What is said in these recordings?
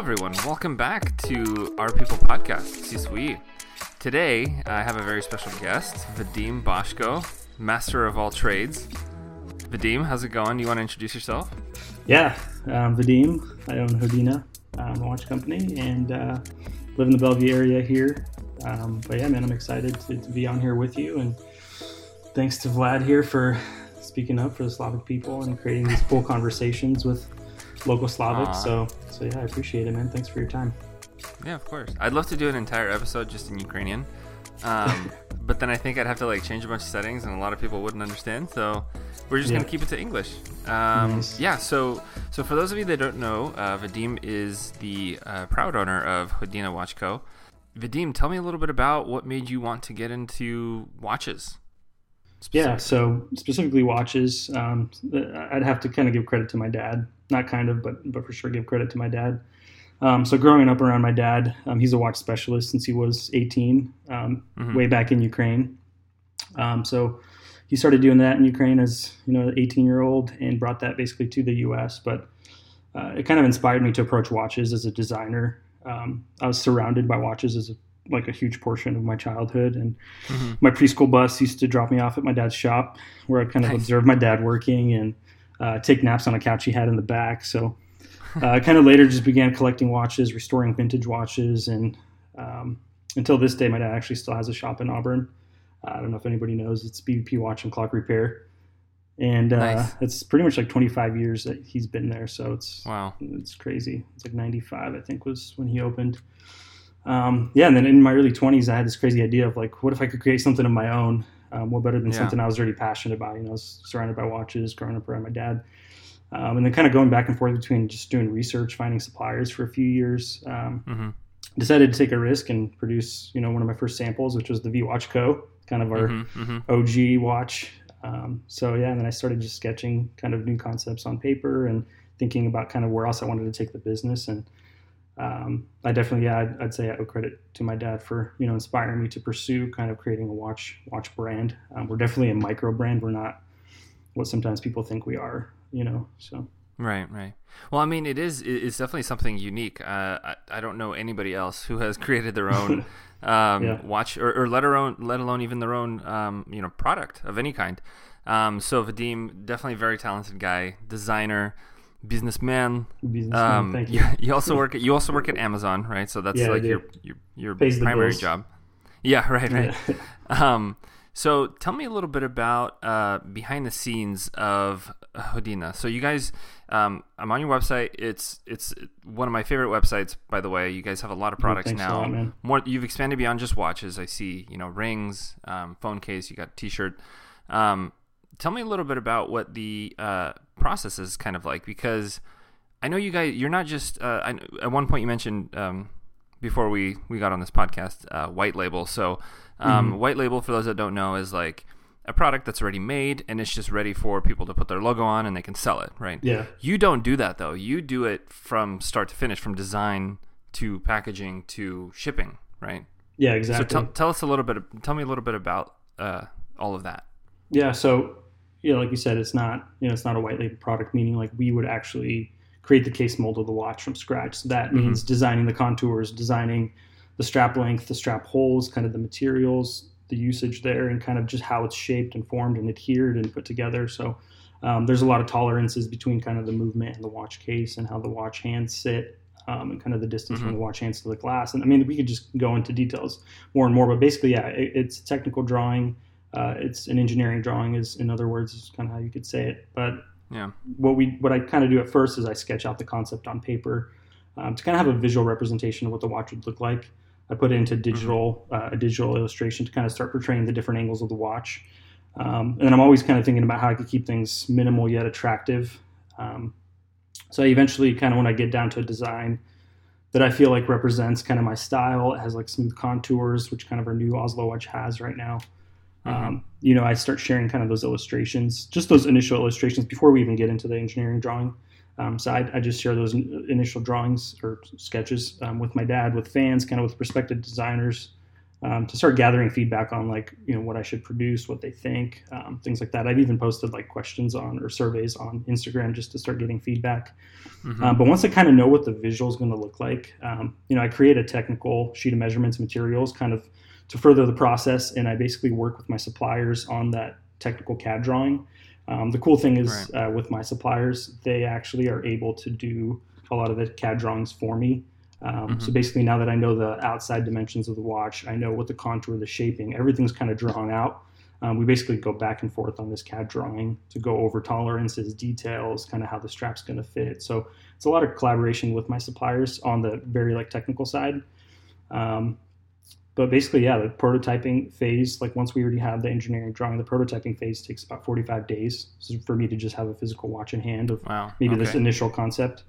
everyone. Welcome back to Our People Podcast. Sweet. Today, I have a very special guest, Vadim Bozhko, master of all trades. Vadim, how's it going? You want to introduce yourself? Yeah, I'm Vadim. I own Hodina um, watch company and uh, live in the Bellevue area here. Um, but yeah, man, I'm excited to, to, be on here with you. And thanks to Vlad here for speaking up for the Slavic people and creating these cool conversations with local Slavic. So, so yeah, I appreciate it, man. Thanks for your time. Yeah, of course. I'd love to do an entire episode just in Ukrainian. Um, but then I think I'd have to like change a bunch of settings, and a lot of people wouldn't understand. So we're just yeah. gonna keep it to English. Um, nice. Yeah. So so for those of you that don't know, uh, Vadim is the uh, proud owner of Hodina Watch Co. Vadim, tell me a little bit about what made you want to get into watches. Yeah, so specifically watches, um, I'd have to kind of give credit to my dad. Not kind of, but but for sure give credit to my dad. Um, so growing up around my dad, um, he's a watch specialist since he was 18, um, mm-hmm. way back in Ukraine. Um, so he started doing that in Ukraine as you know, 18 year old, and brought that basically to the U.S. But uh, it kind of inspired me to approach watches as a designer. Um, I was surrounded by watches as a, like a huge portion of my childhood, and mm-hmm. my preschool bus used to drop me off at my dad's shop, where I'd kind of nice. observe my dad working and uh, take naps on a couch he had in the back. So uh, kind of later just began collecting watches, restoring vintage watches, and um, until this day, my dad actually still has a shop in Auburn. Uh, I don't know if anybody knows it's BVP Watch and Clock Repair, and uh, nice. it's pretty much like 25 years that he's been there. So it's wow, it's crazy. It's like 95, I think, was when he opened. Um, yeah, and then in my early 20s, I had this crazy idea of like, what if I could create something of my own? Um, what better than yeah. something I was already passionate about? You know, I was surrounded by watches, growing up around my dad. Um, and then kind of going back and forth between just doing research, finding suppliers for a few years. Um, mm-hmm. Decided to take a risk and produce, you know, one of my first samples, which was the V Watch Co., kind of our mm-hmm, mm-hmm. OG watch. Um, so yeah, and then I started just sketching kind of new concepts on paper and thinking about kind of where else I wanted to take the business. And um, I definitely, yeah, I'd, I'd, say I owe credit to my dad for you know inspiring me to pursue kind of creating a watch watch brand. Um, we're definitely a micro brand. We're not what sometimes people think we are you know. So right, right. Well, I mean, it is it's definitely something unique. Uh, I, I don't know anybody else who has created their own um, yeah. watch or, or let alone let alone even their own um, you know product of any kind. Um, so Vadim, definitely very talented guy, designer, businessman. Businessman, um, thank you. you. also work at you also work at Amazon, right? So that's yeah, like your your your primary job. Yeah, right, right. Yeah. um, so tell me a little bit about uh, behind the scenes of Hodina. So you guys, um, I'm on your website. It's it's one of my favorite websites, by the way. You guys have a lot of products now. Lot, More, you've expanded beyond just watches. I see, you know, rings, um, phone case. You got T-shirt. Um, tell me a little bit about what the uh, process is kind of like, because I know you guys. You're not just. Uh, I, at one point, you mentioned um, before we we got on this podcast, uh, white label. So um, mm-hmm. White label, for those that don't know, is like a product that's already made and it's just ready for people to put their logo on and they can sell it, right? Yeah. You don't do that though. You do it from start to finish, from design to packaging to shipping, right? Yeah, exactly. So t- tell us a little bit. Tell me a little bit about uh, all of that. Yeah. So you know, like you said, it's not you know it's not a white label product, meaning like we would actually create the case mold of the watch from scratch. So that mm-hmm. means designing the contours, designing the strap length, the strap holes, kind of the materials, the usage there, and kind of just how it's shaped and formed and adhered and put together. So um, there's a lot of tolerances between kind of the movement and the watch case and how the watch hands sit. Um, and kind of the distance mm-hmm. from the watch hands to the glass. And I mean, we could just go into details more and more, but basically, yeah, it, it's technical drawing. Uh, it's an engineering drawing, is in other words, is kind of how you could say it. But yeah, what we what I kind of do at first is I sketch out the concept on paper um, to kind of have a visual representation of what the watch would look like. I put it into digital mm-hmm. uh, a digital illustration to kind of start portraying the different angles of the watch. Um, and I'm always kind of thinking about how I could keep things minimal yet attractive. Um, so I eventually kind of when I get down to a design that I feel like represents kind of my style, it has like smooth contours, which kind of our new Oslo watch has right now. Mm-hmm. Um, you know, I start sharing kind of those illustrations, just those initial illustrations before we even get into the engineering drawing. Um, so I, I, just share those initial drawings or sketches um, with my dad, with fans, kind of with prospective designers, um, to start gathering feedback on like you know what I should produce, what they think, um, things like that. I've even posted like questions on or surveys on Instagram just to start getting feedback. Mm-hmm. Um, but once I kind of know what the visual is going to look like, um, you know, I create a technical sheet of measurements materials kind of to further the process, and I basically work with my suppliers on that technical CAD drawing. Um, the cool thing is right. uh, with my suppliers, they actually are able to do a lot of the CAD drawings for me. Um, mm-hmm. So basically, now that I know the outside dimensions of the watch, I know what the contour, the shaping, everything's kind of drawn out. Um, we basically go back and forth on this CAD drawing to go over tolerances, details, kind of how the strap's going to fit. So it's a lot of collaboration with my suppliers on the very like technical side. Um, but basically, yeah, the prototyping phase, like once we already have the engineering drawing, the prototyping phase takes about 45 days so for me to just have a physical watch in hand of wow. maybe okay. this initial concept.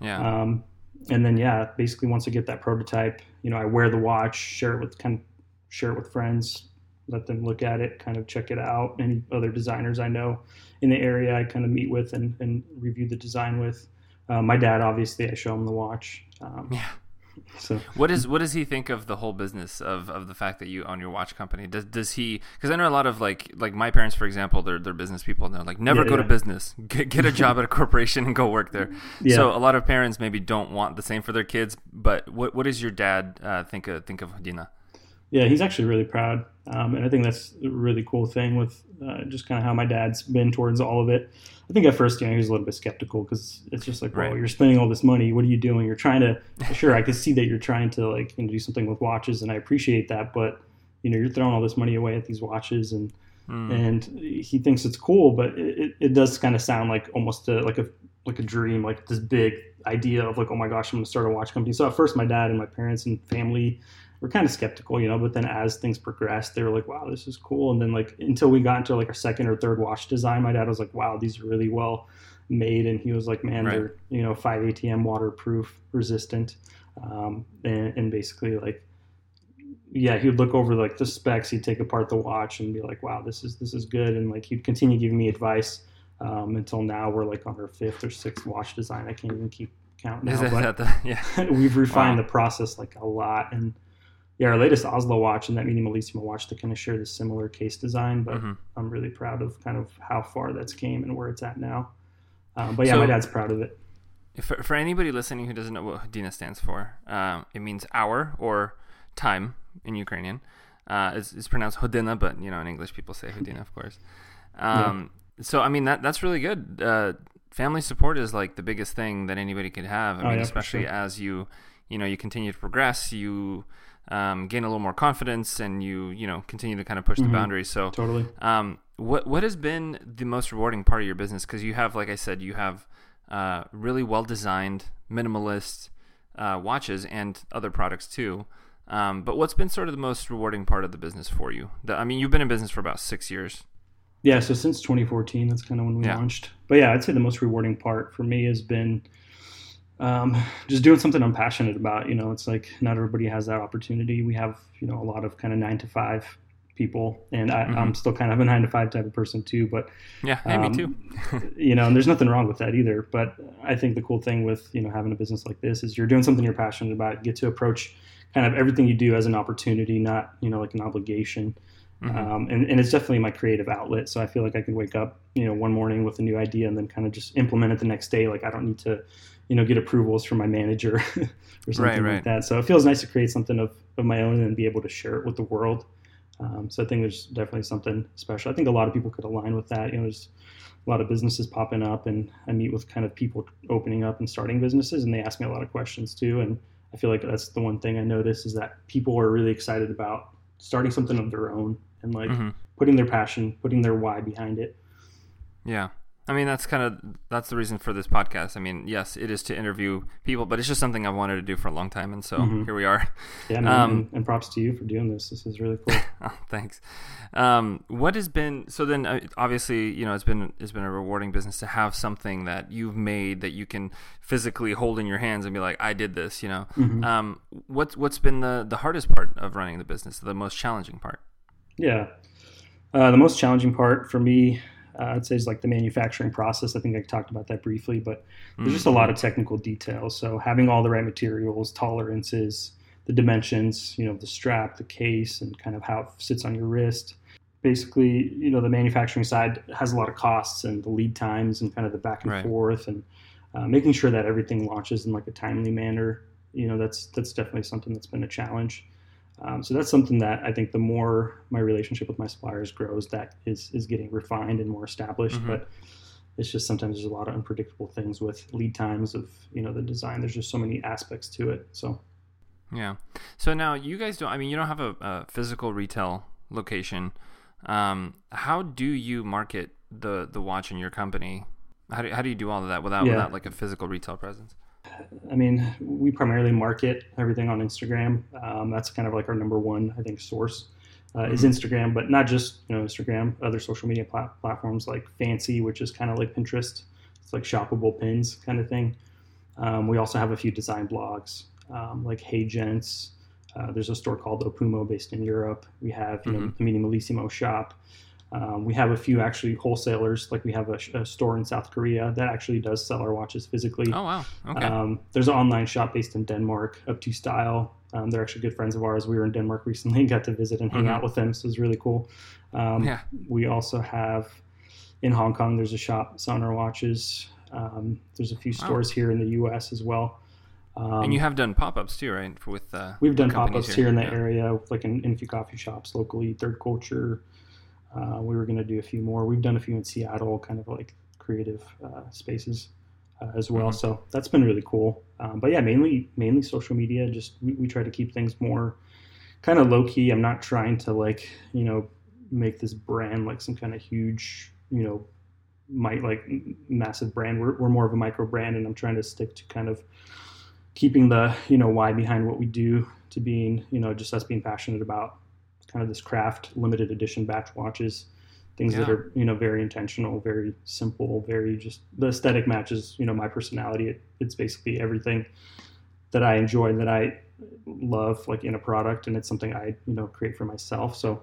Yeah. Um, and then yeah, basically once I get that prototype, you know, I wear the watch, share it with kind of share it with friends, let them look at it, kind of check it out. Any other designers I know in the area, I kind of meet with and, and review the design with. Uh, my dad, obviously, I show him the watch. Um, yeah. So what is what does he think of the whole business of, of the fact that you own your watch company? Does does he? Because I know a lot of like like my parents, for example, they're they're business people. and They're like never yeah, go yeah. to business, get, get a job at a corporation and go work there. Yeah. So a lot of parents maybe don't want the same for their kids. But what what does your dad uh, think of think of Hodina? Yeah, he's actually really proud, um, and I think that's a really cool thing with uh, just kind of how my dad's been towards all of it. I think at first, you know, he was a little bit skeptical because it's just like, well, you're spending all this money. What are you doing? You're trying to, sure, I can see that you're trying to like you know, do something with watches, and I appreciate that, but you know, you're throwing all this money away at these watches, and mm. and he thinks it's cool, but it, it does kind of sound like almost a, like a like a dream, like this big idea of like, oh my gosh, I'm gonna start a watch company. So at first, my dad and my parents and family were kind of skeptical, you know, but then as things progressed, they were like, wow, this is cool. And then like until we got into like our second or third watch design, my dad was like, wow, these are really well made. And he was like, man, right. they're, you know, 5 ATM waterproof, resistant. Um, and, and basically like, yeah, he would look over like the specs. He'd take apart the watch and be like, "Wow, this is this is good." And like he'd continue giving me advice um, until now. We're like on our fifth or sixth watch design. I can't even keep count now. But the, yeah. we've refined wow. the process like a lot, and yeah, our latest Oslo watch and that Medium Elysium watch to kind of share the similar case design, but mm-hmm. I'm really proud of kind of how far that's came and where it's at now. Um, but yeah, so, my dad's proud of it. For, for anybody listening who doesn't know what Hodina stands for, um, it means hour or time in Ukrainian. Uh, it's, it's, pronounced Hodina, but you know in English people say Hodina, of course. Um, yeah. So I mean that that's really good. Uh, family support is like the biggest thing that anybody could have. I oh, mean, yeah, especially sure. as you you know you continue to progress, you um, gain a little more confidence and you you know continue to kind of push mm-hmm. the boundaries. So totally. Um, what what has been the most rewarding part of your business? Because you have, like I said, you have uh, really well designed minimalist uh, watches and other products too. Um, but what's been sort of the most rewarding part of the business for you? The, I mean, you've been in business for about six years. Yeah, so since 2014, that's kind of when we yeah. launched. But yeah, I'd say the most rewarding part for me has been um, just doing something I'm passionate about. You know, it's like not everybody has that opportunity. We have, you know, a lot of kind of nine to five people, and I, am mm-hmm. still kind of a nine to five type of person too. But yeah, um, me too. you know, and there's nothing wrong with that either. But I think the cool thing with you know having a business like this is you're doing something you're passionate about. You get to approach kind of everything you do as an opportunity, not you know like an obligation. Mm-hmm. Um, and, and it's definitely my creative outlet. So I feel like I can wake up, you know, one morning with a new idea and then kind of just implement it the next day. Like I don't need to you know get approvals from my manager or something right, right. like that. So it feels nice to create something of, of my own and be able to share it with the world. Um, so I think there's definitely something special. I think a lot of people could align with that. You know, there's a lot of businesses popping up, and I meet with kind of people opening up and starting businesses, and they ask me a lot of questions too. And I feel like that's the one thing I notice is that people are really excited about starting something of their own and like mm-hmm. putting their passion, putting their why behind it. Yeah. I mean, that's kind of that's the reason for this podcast. I mean, yes, it is to interview people, but it's just something I've wanted to do for a long time, and so mm-hmm. here we are. Yeah, man, um, and, and, props to you for doing this. This is really cool. oh, thanks. Um, what has been so then? Uh, obviously, you know, it's been it's been a rewarding business to have something that you've made that you can physically hold in your hands and be like, I did this. You know, mm-hmm. um, what's what's been the the hardest part of running the business? The most challenging part? Yeah, uh, the most challenging part for me uh, I'd say is like the manufacturing process. I think I talked about that briefly, but there's mm-hmm. just a lot of technical details. So having all the right materials, tolerances, the dimensions, you know, the strap, the case, and kind of how it sits on your wrist. Basically, you know, the manufacturing side has a lot of costs and the lead times and kind of the back and Right. forth and uh, making sure that everything launches in like a timely manner. You know, that's that's definitely something that's been a challenge. Um, so that's something that I think the more my relationship with my suppliers grows, that is is getting refined and more established. Mhm. But it's just sometimes there's a lot of unpredictable things with lead times of you know the design. There's just so many aspects to it. So Yeah. So now you guys don't. I mean, you don't have a, a physical retail location. Um, how do you market the the watch in your company? How do how do you do all of that without Yeah. without like a physical retail presence? I mean, we primarily market everything on Instagram. Um, that's kind of like our number one, I think, source uh, is Instagram, but not just you know Instagram. Other social media plat- platforms like Fancy, which is kind of like Pinterest. It's like shoppable pins kind of thing. Um, we also have a few design blogs um, like Hey Gents. Uh, there's a store called Opumo based in Europe. We have you know Mhm. the Minimalissimo shop. Um, we have a few actually wholesalers. Like we have a, a store in South Korea that actually does sell our watches physically. Oh wow. Okay. Um, there's an online shop based in Denmark, Up to Style. Um, they're actually good friends of ours. We were in Denmark recently and got to visit and hang Mhm. out with them, so it was really cool. Um, yeah. We also have in Hong Kong. There's a shop selling our watches. Um, there's a few Wow. stores here in the U.S. as well. Um, and you have done pop ups too, right? With uh, We've done pop-ups here in the Yeah. area, like in, in a few coffee shops locally, Third Culture. Uh, we were going to do a few more. We've done a few in Seattle, kind of like creative uh, spaces uh, as well. Mhm. So that's been really cool. Um, but yeah, mainly mainly social media. Just we, we try to keep things more kind of low key. I'm not trying to like you know make this brand like some kind of huge you know might like massive brand. We're, we're more of a micro brand, and I'm trying to stick to kind of keeping the you know why behind what we do to being you know just us being passionate about kind of this craft limited edition batch watches things that are you know very intentional very simple very just the aesthetic matches you know my personality it, it's basically everything that i enjoy that i love like in a product and it's something i you know create for myself so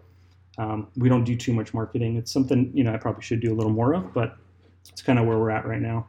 um, we don't do too much marketing it's something you know i probably should do a little more of but it's kind of where we're at right now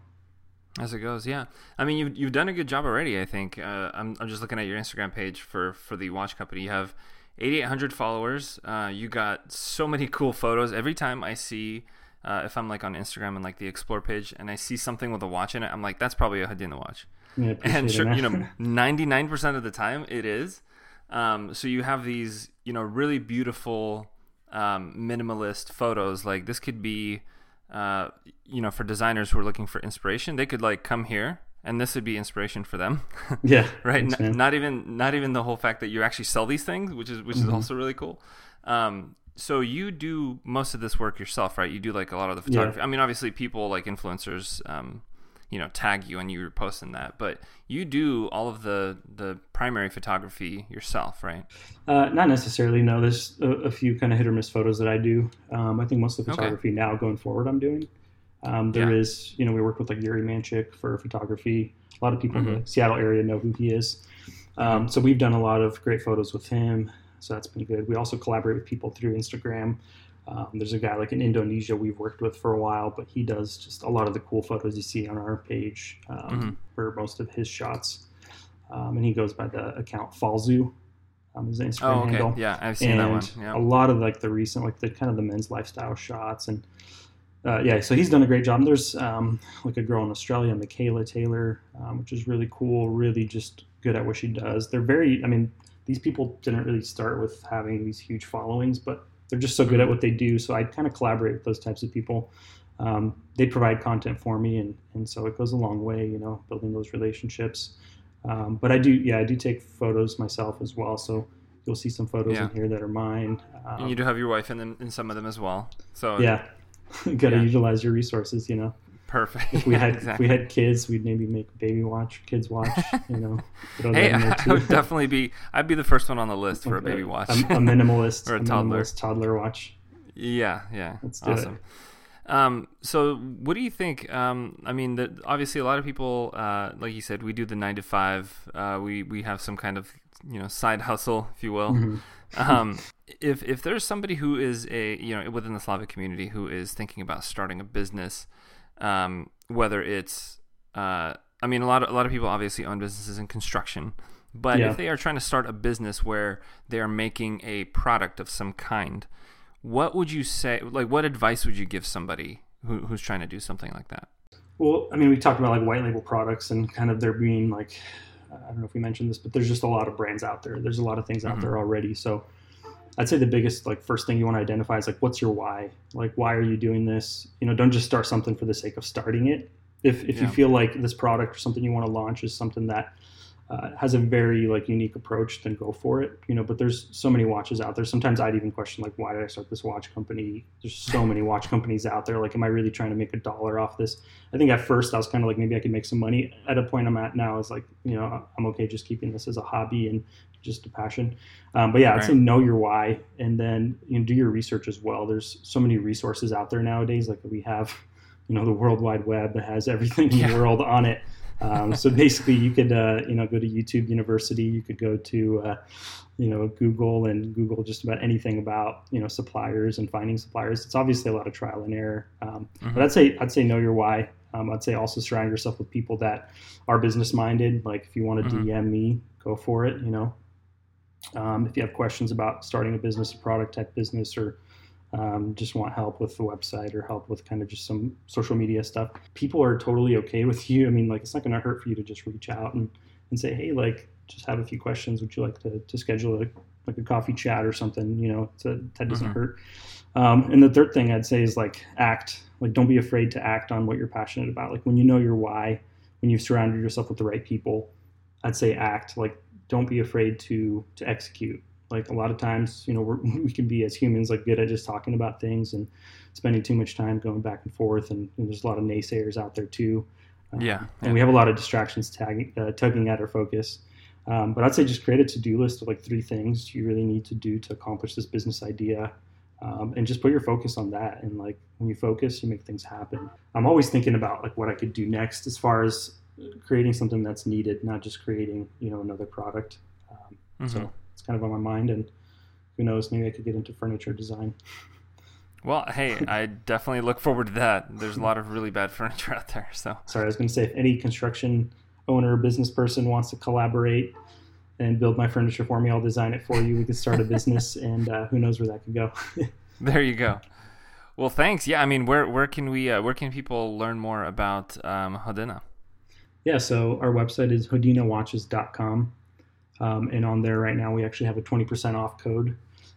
As it goes, yeah. I mean, you've, you've done a good job already. I think. Uh, I'm, I'm just looking at your Instagram page for for the watch company. You have 8,800 followers. Uh, you got so many cool photos. Every time I see, uh, if I'm like on Instagram and like the explore page, and I see something with a watch in it, I'm like, that's probably a Hodina watch. Yeah, And sure, you know, 99% of the time it is. Um, so you have these, you know, really beautiful um, minimalist photos. Like this could be, uh, you know, for designers who are looking for inspiration, they could like come here, and this would be inspiration for them, yeah right? N- not even, not even the whole fact that you actually sell these things, which is which is Mhm. also really cool. Um, so you do most of this work yourself, right? You do like a lot of the Yeah. photography. I mean, obviously, people like influencers, um, you know, tag you and you're posting that, but you do all of the the primary photography yourself, right? Uh, not necessarily. No, there's a, a few kind of hit or miss photos that I do. Um, I think most of the Okay. photography now going forward, I'm doing. Um, there Yeah. is, you know, we work with like Yuri Manchik for photography. A lot of people in Mm-hmm. the Seattle area know who he is. Um, so we've done a lot of great photos with him. So that's been good. We also collaborate with people through Instagram. Um, there's a guy like in Indonesia we've worked with for a while, but he does just a lot of the cool photos you see on our page um, Mhm. for most of his shots. Um, and he goes by the account Falzu. Um, his Instagram Oh, okay. handle Yeah, I've seen and that one. a lot of like the recent like the kind of the men's lifestyle shots and uh, yeah so he's done a great job. And there's um, like a girl in australia michaela taylor um, which is really cool really just good at what she does. They're very i mean these people didn't really start with having these huge followings but they're just so good at what they do. So i kind of collaborate with those types of people. Um, they provide content for me and, and so it goes a long way you know building those relationships. Um, but i do yeah i do take photos myself as well. So you'll see some photos Yeah. in here that are mine. Um, and you do have your wife in in some of them as well. So yeah got to Yeah. utilize your resources you know perfect. if we had exactly. if we had kids we'd maybe make baby watch kids watch you know Hey, I would definitely be. I'd be the first one on the list for a baby watch. a, a minimalist Or a a toddler. minimalist toddler watch Yeah, yeah. Let's do it. awesome. Um, so what do you think? Um, I mean, the, obviously a lot of people, uh, like you said, we do the nine to five. Uh, we we have some kind of you know side hustle, if you will. Mhm. Um, if if there's somebody who is a you know within the Slavic community who is thinking about starting a business, um, whether it's uh, I mean a lot of a lot of people obviously own businesses in construction. But Yeah. if they are trying to start a business where they are making a product of some kind, what would you say? Like, what advice would you give somebody who, who's trying to do something like that? Well, I mean, we talked about like white label products and kind of there being like, I don't know if we mentioned this, but there's just a lot of brands out there. There's a lot of things out Mhm. there already. So I'd say the biggest like first thing you want to identify is like, what's your why? Like, why are you doing this? You know, don't just start something for the sake of starting it. If, if you feel like this product or something you want to launch is something that uh, has a very like unique approach, then go for it. You know, but there's so many watches out there. Sometimes I'd even question like, why did I start this watch company? There's so many watch companies out there. Like, am I really trying to make a dollar off this? I think at first I was kind of like maybe I could make some money. At a point I'm at now is like you know I'm okay just keeping this as a hobby and just a passion. Um, but yeah, I'd say know your why and then you know do your research as well. There's so many resources out there nowadays. Like we have you know the World Wide Web that has everything in Yeah. the world on it. Um, so basically, you could uh, you know go to YouTube University. You could go to uh, you know Google and Google just about anything about you know suppliers and finding suppliers. It's obviously a lot of trial and error. Um, Mhm. but I'd say I'd say know your why. Um, I'd say also surround yourself with people that are business minded. Like if you want to Mhm. DM me, go for it. You know, um, if you have questions about starting a business, a product type business, or um, just want help with the website or help with kind of just some social media stuff, people are totally okay with you. I mean, like it's not going to hurt for you to just reach out and, and say, hey, like just have a few questions. Would you like to, to schedule a like a coffee chat or something? You know, that doesn't Mhm. hurt. Um, and the third thing I'd say is like act. Like don't be afraid to act on what you're passionate about. Like when you know your why, when you've surrounded yourself with the right people, I'd say act. Like don't be afraid to to execute. Like a lot of times, you know, we're, we can be as humans like good at just talking about things and spending too much time going back and forth. And, and there's a lot of naysayers out there too. Um, Yeah, and yeah. we have a lot of distractions tagging, uh, tugging at our focus. Um, but I'd say just create a to-do list of like three things you really need to do to accomplish this business idea, um, and just put your focus on that. And like when you focus, you make things happen. I'm always thinking about like what I could do next as far as creating something that's needed, not just creating you know another product. Um, Mhm. So it's kind of on my mind, and who knows, maybe I could get into furniture design. Well, hey, I definitely look forward to that. There's a lot of really bad furniture out there, so Sorry, I was going to say if any construction owner or business person wants to collaborate and build my furniture for me, I'll design it for you. We could start a business, and uh, who knows where that could go. there you go. Well, thanks. Yeah, I mean, where where can we uh, where can people learn more about um, Hodina? Yeah, so our website is hodinawatches.com. Um, and on there right now, we actually have a 20% off code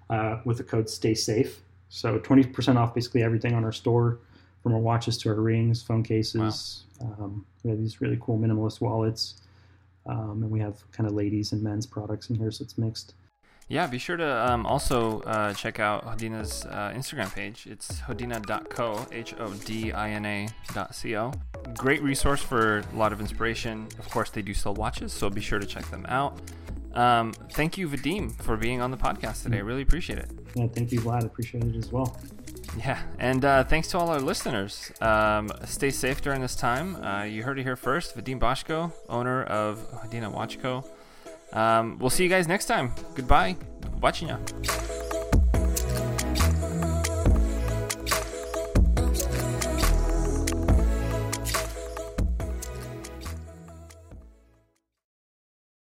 uh, with the code Stay Safe. So 20% off basically everything on our store, from our watches to our rings, phone cases. Um, we have these really cool minimalist wallets. Um, and we have kind of ladies and men's products in here, so it's mixed. Yeah, be sure to um, also uh, check out Hodina's uh, Instagram page. It's hodina.co, H O D I N A dot C O. Great resource for a lot of inspiration. Of course, they do sell watches, so be sure to check them out. Um, thank you, Vadim, for being on the podcast today. Really appreciate it. Yeah, thank you, Vlad. Appreciate it as well. Yeah, and uh, thanks to all our listeners. Um, stay safe during this time. Uh, you heard it here first. Vadim Bozhko, owner of Hodina Watch Co. Um, we'll see you guys next time. Goodbye. Watching ya.